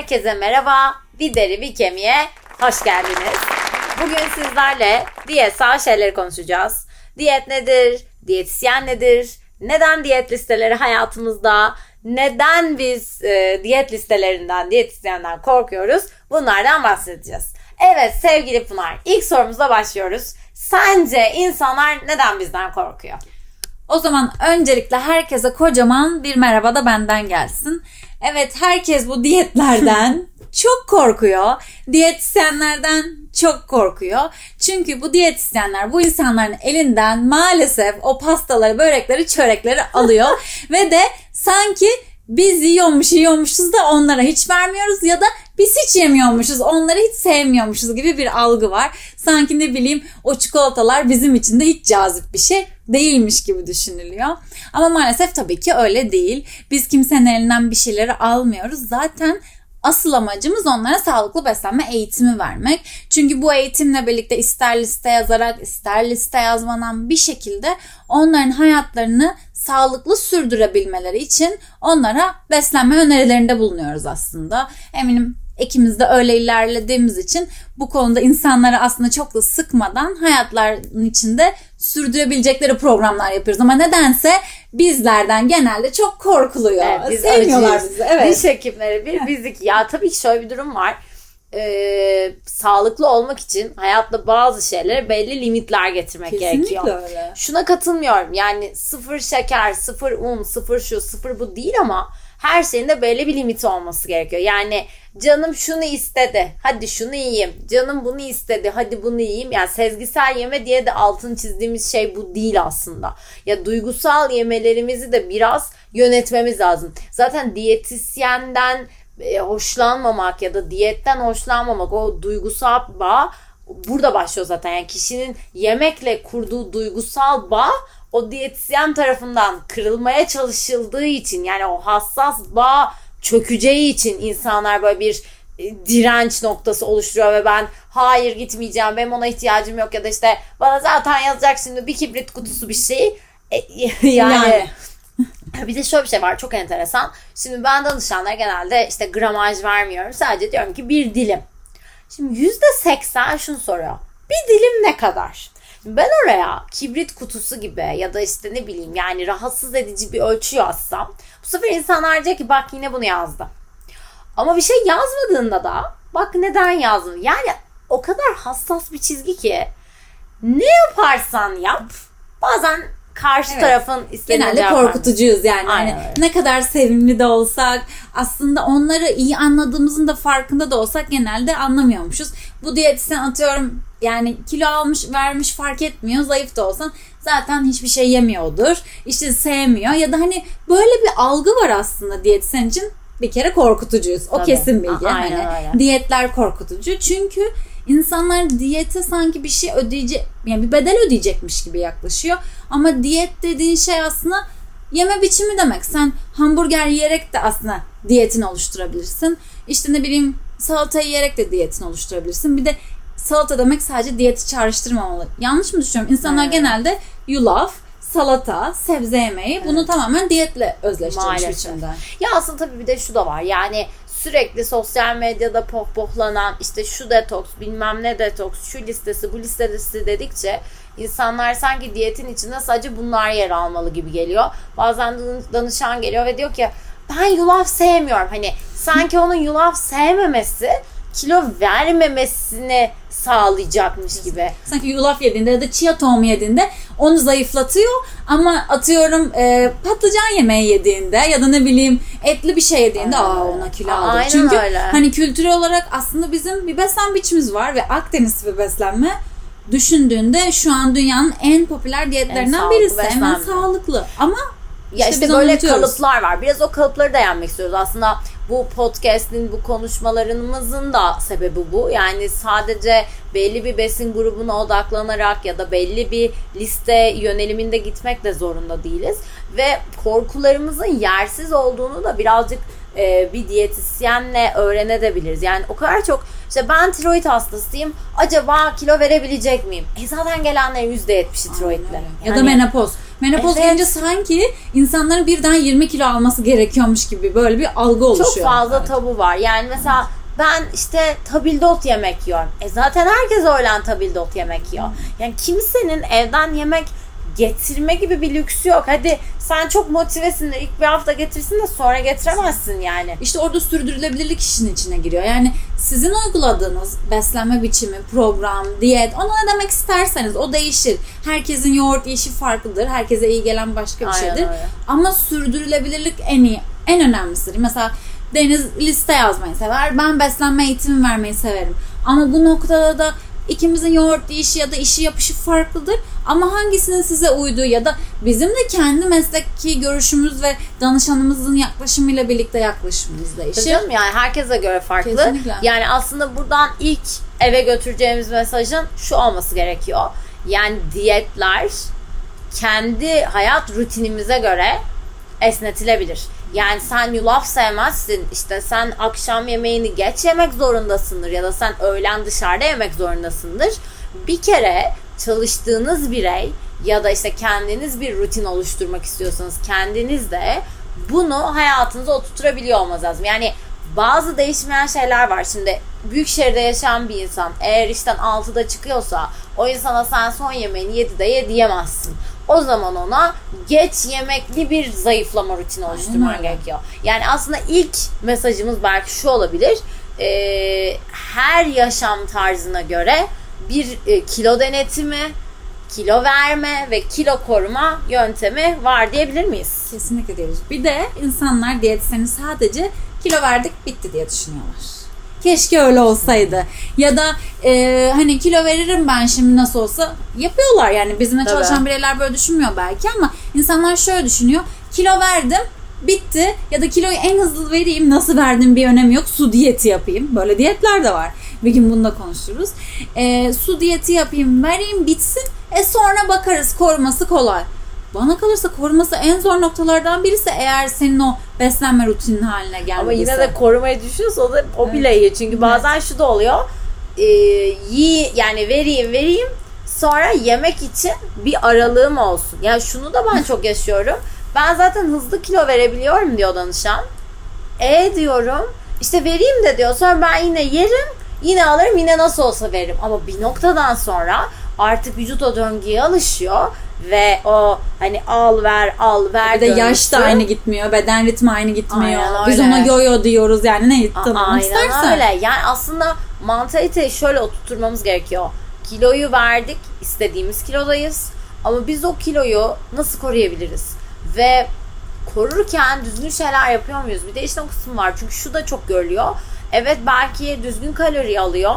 Herkese merhaba. Bir deri bir kemiğe hoş geldiniz. Bugün sizlerle diyetsel şeyleri konuşacağız. Diyet nedir? Diyetisyen nedir? Neden diyet listeleri hayatımızda? Neden biz e, diyet listelerinden, diyetisyenden korkuyoruz? Bunlardan bahsedeceğiz. Evet sevgili Pınar, ilk sorumuzla başlıyoruz. Sence insanlar neden bizden korkuyor? O zaman öncelikle herkese kocaman bir merhaba da benden gelsin. Evet herkes bu diyetlerden çok korkuyor. Diyetisyenlerden çok korkuyor. Çünkü bu diyetisyenler bu insanların elinden maalesef o pastaları, börekleri, çörekleri alıyor. ve de sanki biz yiyormuş yiyormuşuz da onlara hiç vermiyoruz ya da biz hiç yemiyormuşuz onları hiç sevmiyormuşuz gibi bir algı var. Sanki ne bileyim o çikolatalar bizim için de hiç cazip bir şey değilmiş gibi düşünülüyor. Ama maalesef tabii ki öyle değil. Biz kimsenin elinden bir şeyleri almıyoruz. Zaten Asıl amacımız onlara sağlıklı beslenme eğitimi vermek. Çünkü bu eğitimle birlikte ister liste yazarak ister liste yazmadan bir şekilde onların hayatlarını sağlıklı sürdürebilmeleri için onlara beslenme önerilerinde bulunuyoruz aslında. Eminim ikimiz de öyle ilerlediğimiz için bu konuda insanları aslında çok da sıkmadan hayatlarının içinde sürdürebilecekleri programlar yapıyoruz. Ama nedense bizlerden genelde çok korkuluyor. Evet, biz Sevmiyorlar bizi. Evet. Diş hekimleri bir bizlik. Ya tabii ki şöyle bir durum var. Ee, sağlıklı olmak için hayatta bazı şeylere belli limitler getirmek Kesinlikle gerekiyor. Öyle. Şuna katılmıyorum. Yani sıfır şeker, sıfır un, sıfır şu, sıfır bu değil ama her şeyin de belli bir limiti olması gerekiyor. Yani canım şunu istedi hadi şunu yiyeyim. Canım bunu istedi hadi bunu yiyeyim. Yani sezgisel yeme diye de altın çizdiğimiz şey bu değil aslında. Ya duygusal yemelerimizi de biraz yönetmemiz lazım. Zaten diyetisyenden e, hoşlanmamak ya da diyetten hoşlanmamak o duygusal bağ burada başlıyor zaten. Yani kişinin yemekle kurduğu duygusal bağ o diyetisyen tarafından kırılmaya çalışıldığı için yani o hassas bağ çökeceği için insanlar böyle bir e, direnç noktası oluşturuyor ve ben hayır gitmeyeceğim benim ona ihtiyacım yok ya da işte bana zaten yazacak şimdi bir kibrit kutusu bir şey e, yani, yani. Bir de şöyle bir şey var çok enteresan. Şimdi ben danışanlara genelde işte gramaj vermiyorum. Sadece diyorum ki bir dilim. Şimdi yüzde seksen şunu soruyor. Bir dilim ne kadar? Ben oraya kibrit kutusu gibi ya da işte ne bileyim yani rahatsız edici bir ölçü yazsam bu sefer insanlar diyecek ki bak yine bunu yazdı. Ama bir şey yazmadığında da bak neden yazdın. Yani o kadar hassas bir çizgi ki ne yaparsan yap bazen karşı evet. tarafın istediğini Genelde korkutucuyuz yani. Hani ne kadar sevimli de olsak aslında onları iyi anladığımızın da farkında da olsak genelde anlamıyormuşuz. Bu diyetisyen atıyorum yani kilo almış vermiş fark etmiyor. Zayıf da olsan zaten hiçbir şey yemiyordur. İşte sevmiyor ya da hani böyle bir algı var aslında diyetisyen için bir kere korkutucuyuz. O Tabii. kesin bilgi. Aynen hani öyle. diyetler korkutucu. Çünkü insanlar diyete sanki bir şey ödeyecek yani bir bedel ödeyecekmiş gibi yaklaşıyor. Ama diyet dediğin şey aslında yeme biçimi demek. Sen hamburger yiyerek de aslında diyetini oluşturabilirsin. İşte ne bileyim salata yiyerek de diyetini oluşturabilirsin. Bir de salata demek sadece diyeti çağrıştırmamalı. Yanlış mı düşünüyorum? İnsanlar evet. genelde yulaf, salata, sebze yemeği evet. bunu tamamen diyetle özleştirmiş biçimde. Ya aslında tabii bir de şu da var. Yani sürekli sosyal medyada pohpohlanan işte şu detoks bilmem ne detoks şu listesi bu listesi dedikçe insanlar sanki diyetin içinde sadece bunlar yer almalı gibi geliyor. Bazen danışan geliyor ve diyor ki ben yulaf sevmiyorum. Hani sanki onun yulaf sevmemesi kilo vermemesini sağlayacakmış gibi. Sanki yulaf yediğinde ya da chia tohumu yediğinde onu zayıflatıyor ama atıyorum e, patlıcan yemeği yediğinde ya da ne bileyim etli bir şey yediğinde aa ona kilo aldı. Aynen Çünkü öyle. hani kültürel olarak aslında bizim bir beslenme biçimimiz var ve Akdeniz bir beslenme düşündüğünde şu an dünyanın en popüler diyetlerinden en birisi. Hemen sağlıklı ama ya işte, işte böyle kalıplar var. Biraz o kalıpları da yenmek istiyoruz. Aslında bu podcast'in bu konuşmalarımızın da sebebi bu. Yani sadece belli bir besin grubuna odaklanarak ya da belli bir liste yöneliminde gitmek de zorunda değiliz. Ve korkularımızın yersiz olduğunu da birazcık e, bir diyetisyenle öğrenebiliriz. Yani o kadar çok işte ben tiroid hastasıyım. Acaba kilo verebilecek miyim? E zaten gelenlerin %70'i tiroidli. Yani, ya da menopoz. Menopoz evet. gelince sanki insanların birden 20 kilo alması gerekiyormuş gibi böyle bir algı oluşuyor. Çok fazla evet. tabu var. Yani mesela ben işte tabildot yemek yiyorum. E zaten herkes öğlen tabildot yemek yiyor. Yani kimsenin evden yemek getirme gibi bir lüksü yok. Hadi sen çok motivesin de ilk bir hafta getirsin de sonra getiremezsin yani. İşte orada sürdürülebilirlik işin içine giriyor. Yani sizin uyguladığınız beslenme biçimi, program, diyet ona ne demek isterseniz o değişir. Herkesin yoğurt yiyişi farklıdır. Herkese iyi gelen başka bir Aynen şeydir. Öyle. Ama sürdürülebilirlik en iyi, en önemlisidir. Mesela Deniz liste yazmayı sever. Ben beslenme eğitimi vermeyi severim. Ama bu noktada da ikimizin yoğurt işi ya da işi yapışı farklıdır. Ama hangisinin size uyduğu ya da bizim de kendi mesleki görüşümüz ve danışanımızın yaklaşımıyla birlikte yaklaşımımız değişir. Canım yani herkese göre farklı. Kesinlikle. Yani aslında buradan ilk eve götüreceğimiz mesajın şu olması gerekiyor. Yani diyetler kendi hayat rutinimize göre esnetilebilir. Yani sen yulaf sevmezsin. İşte sen akşam yemeğini geç yemek zorundasındır ya da sen öğlen dışarıda yemek zorundasındır. Bir kere çalıştığınız birey ya da işte kendiniz bir rutin oluşturmak istiyorsanız kendiniz de bunu hayatınıza oturtabiliyor olmanız lazım. Yani bazı değişmeyen şeyler var. Şimdi büyük şehirde yaşayan bir insan eğer işten 6'da çıkıyorsa o insana sen son yemeğini 7'de ye diyemezsin o zaman ona geç yemekli bir zayıflama rutini oluşturman gerekiyor. Yani aslında ilk mesajımız belki şu olabilir. E, her yaşam tarzına göre bir e, kilo denetimi, kilo verme ve kilo koruma yöntemi var diyebilir miyiz? Kesinlikle diyoruz. Bir de insanlar diyetisyeni sadece kilo verdik bitti diye düşünüyorlar. Keşke öyle olsaydı. Ya da e, hani kilo veririm ben şimdi nasıl olsa. Yapıyorlar yani. Bizimle Tabii. çalışan bireyler böyle düşünmüyor belki ama insanlar şöyle düşünüyor. Kilo verdim bitti. Ya da kiloyu en hızlı vereyim nasıl verdim bir önemi yok. Su diyeti yapayım. Böyle diyetler de var. Bir gün bunu da konuşuruz. E, su diyeti yapayım vereyim bitsin. E sonra bakarız. Koruması kolay bana kalırsa koruması en zor noktalardan birisi eğer senin o beslenme rutinin haline gelmediyse. Ama yine de korumayı düşünüyorsa o da o evet. bile iyi. Çünkü bazen evet. şu da oluyor. E, yi yani vereyim vereyim sonra yemek için bir aralığım olsun. Yani şunu da ben çok yaşıyorum. Ben zaten hızlı kilo verebiliyorum diyor danışan. E diyorum işte vereyim de diyor. Sonra ben yine yerim yine alırım yine nasıl olsa veririm. Ama bir noktadan sonra artık vücut o döngüye alışıyor ve o hani al ver al ver bir de yaş da aynı gitmiyor beden ritmi aynı gitmiyor. Aynen biz ona yo yo diyoruz yani ne tanımlamak istersen Aynen öyle. Yani aslında mantaliteyi şöyle oturtmamız gerekiyor. Kiloyu verdik istediğimiz kilodayız. Ama biz o kiloyu nasıl koruyabiliriz? Ve korurken düzgün şeyler yapıyor muyuz? Bir de işte o kısım var. Çünkü şu da çok görülüyor. Evet belki düzgün kalori alıyor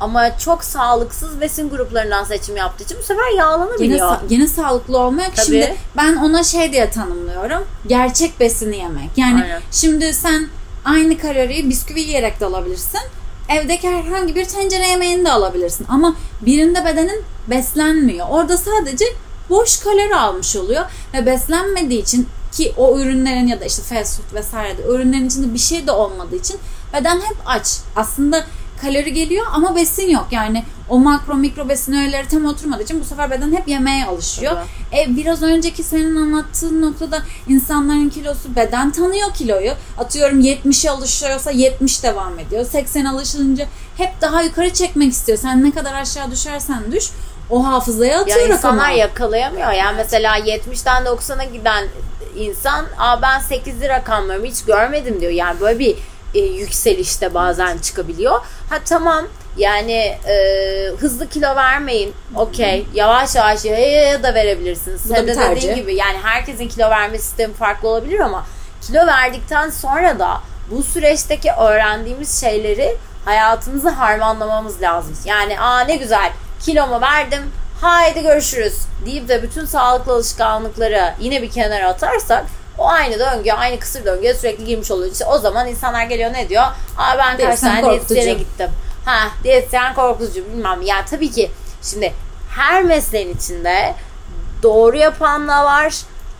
ama çok sağlıksız besin gruplarından seçim yaptığı için bu sefer yağlanabiliyor. Yine, yine sağlıklı olmak. Tabii. Şimdi ben ona şey diye tanımlıyorum. Gerçek besini yemek. Yani Aynen. şimdi sen aynı kaloriyi bisküvi yiyerek de alabilirsin. Evdeki herhangi bir tencere yemeğini de alabilirsin. Ama birinde bedenin beslenmiyor. Orada sadece boş kalori almış oluyor. Ve beslenmediği için ki o ürünlerin ya da işte fast food vesaire de ürünlerin içinde bir şey de olmadığı için beden hep aç. Aslında kalori geliyor ama besin yok. Yani o makro mikro besin öğeleri tam oturmadığı için bu sefer beden hep yemeğe alışıyor. E, biraz önceki senin anlattığın noktada insanların kilosu beden tanıyor kiloyu. Atıyorum 70'e alışıyorsa 70 devam ediyor. 80 alışınca hep daha yukarı çekmek istiyor. Sen ne kadar aşağı düşersen düş o hafızaya atıyor ya insanlar rakamı. yakalayamıyor. Yani mesela 70'ten 90'a giden insan Aa ben 8'li rakamlarımı hiç görmedim diyor. Yani böyle bir e, yükselişte bazen çıkabiliyor. Ha tamam yani e, hızlı kilo vermeyin. Okey. Yavaş yavaş yaya da verebilirsiniz. Sen de dediğin gibi yani herkesin kilo verme sistemi farklı olabilir ama kilo verdikten sonra da bu süreçteki öğrendiğimiz şeyleri hayatımızı harmanlamamız lazım. Yani aa ne güzel kilomu verdim haydi görüşürüz deyip de bütün sağlıklı alışkanlıkları yine bir kenara atarsak o aynı döngü, aynı kısır döngüye sürekli girmiş oluyor. İşte o zaman insanlar geliyor ne diyor? Aa ben kaç tane diyetisyene gittim. Ha diyetisyen korkutucu bilmem. Ya tabii ki şimdi her mesleğin içinde doğru yapan da var.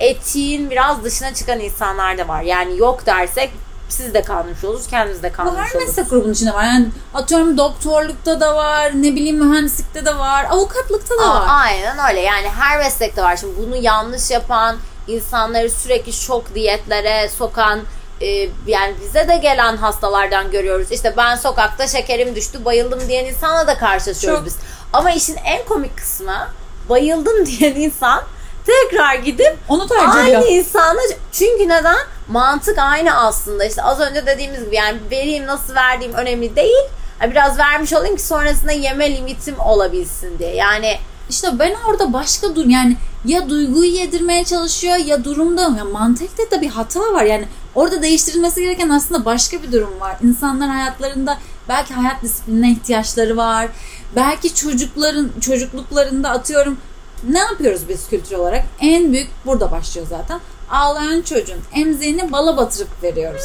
Etiğin biraz dışına çıkan insanlar da var. Yani yok dersek siz de kandırmış oluruz, kendimiz de kandırmış oluruz. Bu her meslek grubunun içinde var. Yani atıyorum doktorlukta da var, ne bileyim mühendislikte de var, avukatlıkta da Aa, var. Aynen öyle. Yani her meslekte var. Şimdi bunu yanlış yapan, insanları sürekli şok diyetlere sokan, e, yani bize de gelen hastalardan görüyoruz. İşte ben sokakta şekerim düştü, bayıldım diyen insanla da karşılaşıyoruz Çok. biz. Ama işin en komik kısmı bayıldım diyen insan tekrar gidip onu tercih aynı ediyor. insana çünkü neden? Mantık aynı aslında. İşte az önce dediğimiz gibi yani vereyim nasıl verdiğim önemli değil. Biraz vermiş olayım ki sonrasında yeme limitim olabilsin diye. Yani işte ben orada başka dur yani ya duyguyu yedirmeye çalışıyor ya durumda ya mantıkta da bir hata var. Yani orada değiştirilmesi gereken aslında başka bir durum var. İnsanlar hayatlarında belki hayat disiplinine ihtiyaçları var. Belki çocukların çocukluklarında atıyorum ne yapıyoruz biz kültür olarak? En büyük burada başlıyor zaten. Ağlayan çocuğun emziğini bala batırıp veriyoruz.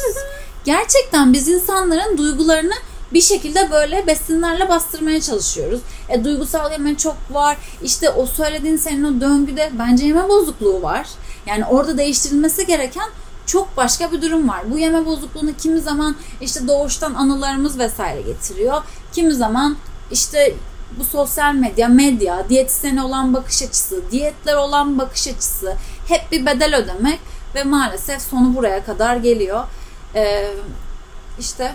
Gerçekten biz insanların duygularını bir şekilde böyle besinlerle bastırmaya çalışıyoruz. E, duygusal yeme çok var. İşte o söylediğin senin o döngüde bence yeme bozukluğu var. Yani orada değiştirilmesi gereken çok başka bir durum var. Bu yeme bozukluğunu kimi zaman işte doğuştan anılarımız vesaire getiriyor. Kimi zaman işte bu sosyal medya, medya, diyetisyene olan bakış açısı, diyetler olan bakış açısı hep bir bedel ödemek ve maalesef sonu buraya kadar geliyor. Ee, işte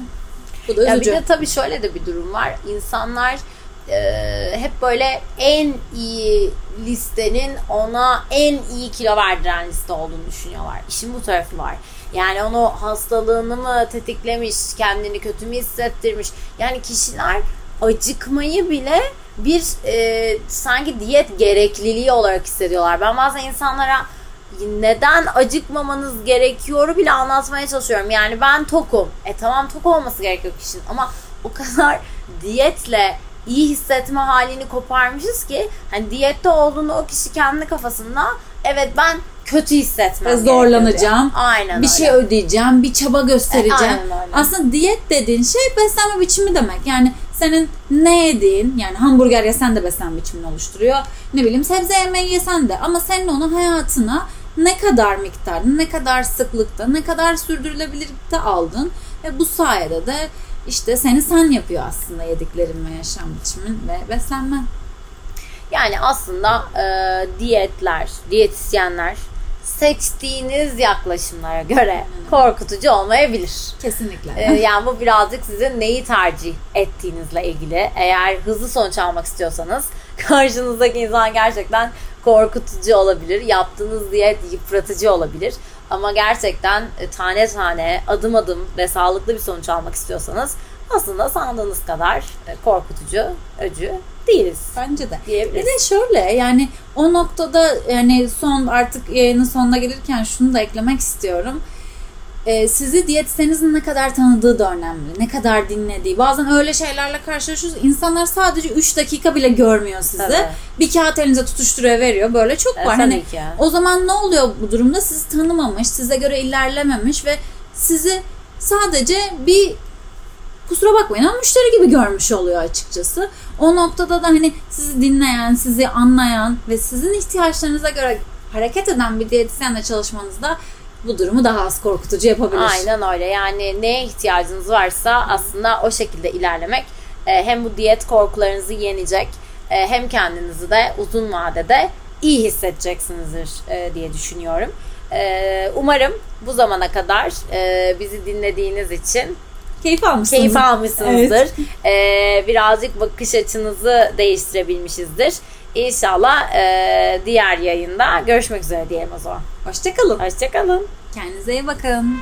bu da üzücü. Ya bir de tabii şöyle de bir durum var. İnsanlar e, hep böyle en iyi listenin ona en iyi kilo verdiren liste olduğunu düşünüyorlar. İşin bu tarafı var. Yani onu hastalığını mı tetiklemiş, kendini kötü mü hissettirmiş. Yani kişiler acıkmayı bile bir e, sanki diyet gerekliliği olarak hissediyorlar. Ben bazen insanlara neden acıkmamanız gerekiyor bile anlatmaya çalışıyorum. Yani ben tokum. E tamam tok olması gerekiyor kişinin ama o kadar diyetle iyi hissetme halini koparmışız ki hani diyette olduğunu o kişi kendi kafasında evet ben kötü hissetmem zorlanacağım. Aynen Bir şey öyle. şey ödeyeceğim, bir çaba göstereceğim. E, aynen öyle. Aslında diyet dediğin şey beslenme biçimi demek. Yani senin ne yediğin yani hamburger yesen de beslenme biçimini oluşturuyor. Ne bileyim sebze yemeği yesen de ama senin onu hayatına ne kadar miktarda, ne kadar sıklıkta, ne kadar sürdürülebilirlikte aldın ve bu sayede de işte seni sen yapıyor aslında yediklerin ve yaşam biçimin ve beslenmen. Yani aslında e, diyetler, diyetisyenler seçtiğiniz yaklaşımlara göre korkutucu olmayabilir. Kesinlikle. Ee, yani bu birazcık sizin neyi tercih ettiğinizle ilgili. Eğer hızlı sonuç almak istiyorsanız karşınızdaki insan gerçekten korkutucu olabilir. Yaptığınız diyet yıpratıcı olabilir. Ama gerçekten e, tane tane, adım adım ve sağlıklı bir sonuç almak istiyorsanız aslında sandığınız kadar e, korkutucu, öcü değiliz. Bence de. Bir de şöyle yani o noktada yani son artık yayının sonuna gelirken şunu da eklemek istiyorum. Ee, sizi diyetisyenizin ne kadar tanıdığı da önemli. Ne kadar dinlediği. Bazen öyle şeylerle karşılaşıyoruz. İnsanlar sadece 3 dakika bile görmüyor sizi. Tabii. Bir kağıt elinize tutuşturuyor veriyor. Böyle çok var. E, hani, ki. O zaman ne oluyor bu durumda? Sizi tanımamış, size göre ilerlememiş ve sizi sadece bir kusura bakmayın ama müşteri gibi görmüş oluyor açıkçası. O noktada da hani sizi dinleyen, sizi anlayan ve sizin ihtiyaçlarınıza göre hareket eden bir diyetisyenle çalışmanızda bu durumu daha az korkutucu yapabilir. Aynen öyle. Yani neye ihtiyacınız varsa aslında o şekilde ilerlemek e, hem bu diyet korkularınızı yenecek e, hem kendinizi de uzun vadede iyi hissedeceksinizdir e, diye düşünüyorum. Umarım bu zamana kadar bizi dinlediğiniz için keyif almışsınız. Keyif almışsınızdır. Evet. Birazcık bakış açınızı değiştirebilmişizdir. İnşallah diğer yayında görüşmek üzere diyelim o zaman. Hoşçakalın. Hoşçakalın. Kendinize iyi bakın.